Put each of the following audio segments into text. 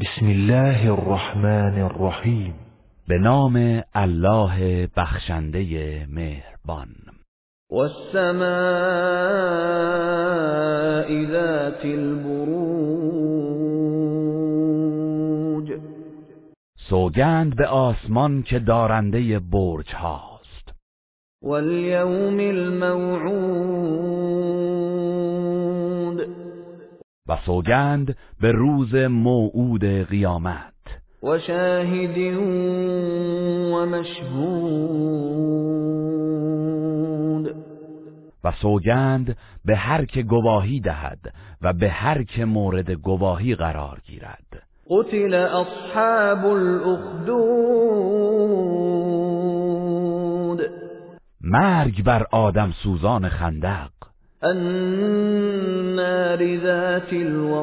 بسم الله الرحمن الرحیم به نام الله بخشنده مهربان. والسماء ذات البروج. سوگند به آسمان که دارنده برج هاست. والیوم الموعود. و سوگند به روز موعود قیامت. و شاهد و مشهود. و سوگند به هر که گواهی دهد و به هر که مورد گواهی قرار گیرد. قتل اصحاب الاخدود. مرگ بر آدم سوزان خندق. النار ذات الوقود.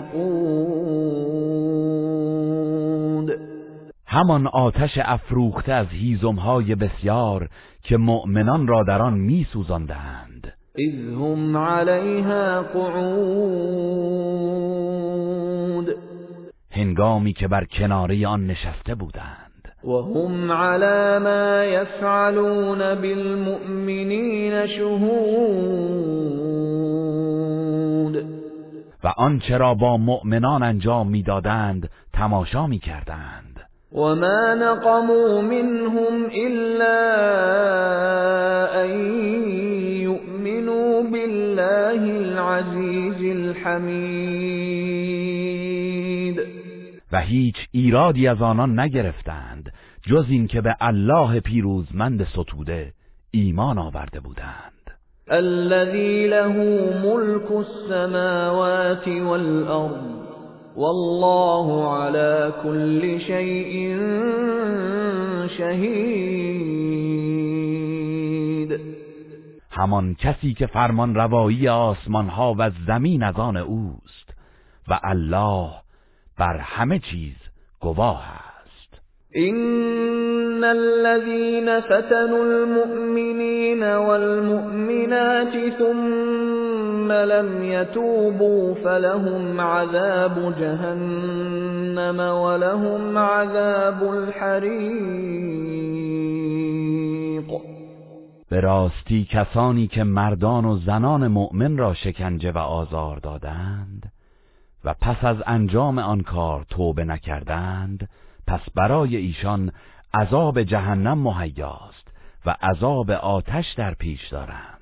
همان آتش افروخته از هیزمهای بسیار که مؤمنان را در آن میسوزاندند. اذ هم علیها قعود. هنگامی که بر کناره آن نشسته بودند. وهم على ما يفعلون بالمؤمنین شهود. و آنچه را با مؤمنان انجام می‌دادند تماشا می‌کردند. وما نقموا منهم إلا أن يؤمنوا بالله العزيز الحمید و هیچ ایرادی از آنان نگرفتند جز اینکه به الله پیروزمند ستوده ایمان آورده بودند. الذي له ملك السماوات والأرض والله على كل شيء شهید همان کسی که فرمان روایی آسمان ها و زمین از آن اوست و الله بر همه چیز گواه است. إن الذين فتنوا المؤمنين والمؤمنات ثم لم يتوبوا فلهم عذاب جهنم ولهم عذاب الحريق. به راستی کسانی که مردان و زنان مؤمن را شکنجه و آزار دادند و پس از انجام آن کار توبه نکردند پس برای ایشان عذاب جهنم مهیاست و عذاب آتش در پیش دارند.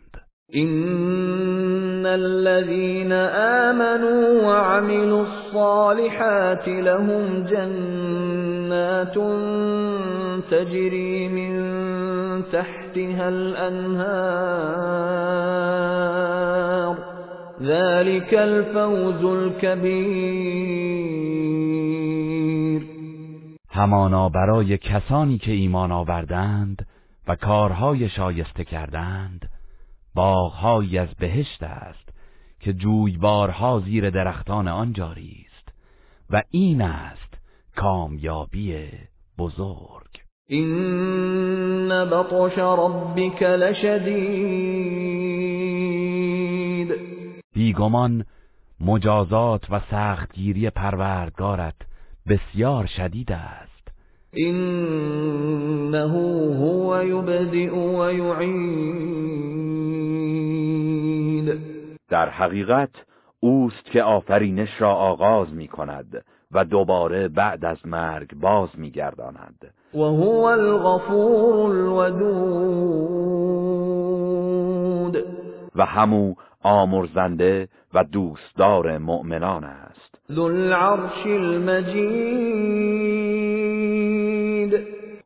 إن الذين آمنوا وعملوا الصالحات لهم جنات تجري من تحتها الأنهار ذلك الفوز الكبير. همانا برای کسانی که ایمان آوردند و کارهای شایسته کردند باغهایی از بهشت است که جویبارها زیر درختان آن جاری است و این است کامیابی بزرگ. إن بطش ربك لشدید. بیگمان مجازات و سختگیری پروردگارت بسیار شدید است. إنه هو يبدئ ويعيد در حقیقت اوست که آفرینش را آغاز می کند و دوباره بعد از مرگ باز می گرداند وهو الغفور الودود. و همو آمرزنده و دوستدار مؤمنان است. ذو العرش المجید.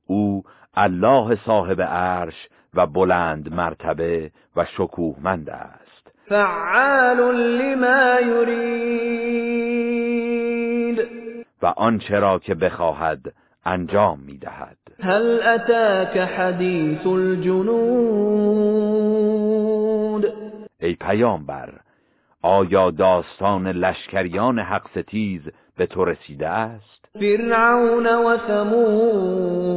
او الله صاحب عرش و بلند مرتبه و شکوهمند است. فعال لما يريد. و آنچه را که بخواهد انجام می دهد هل اتاك حديث الجنود؟ ای پیامبر آیا داستان لشکریان حق ستیز به تو رسیده است؟ فرعون و ثمود.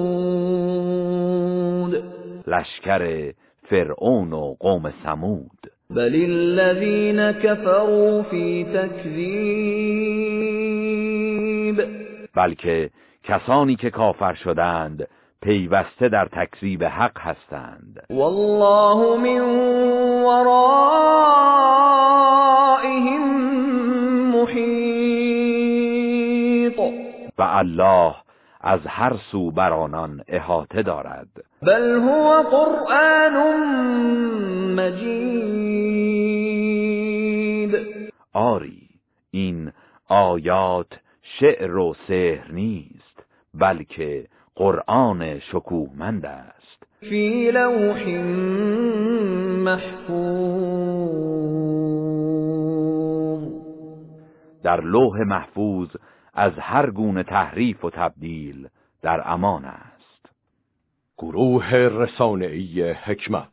لشکر فرعون و قوم سمود بل الذين كفروا في تكذيب بلکه کسانی که کافر شدند پیوسته در تکذیب حق هستند. والله من ورائهم محیط و الله از هر سو بر آنان احاطه دارد. بل هو قرآن مجید. آری این آیات شعر و سحر نیست بلکه قرآن شکوهمند است. فی لوح محفوظ. در لوح محفوظ از هر گونه تحریف و تبدیل در امان است. گروه رسانه‌ای حکمت.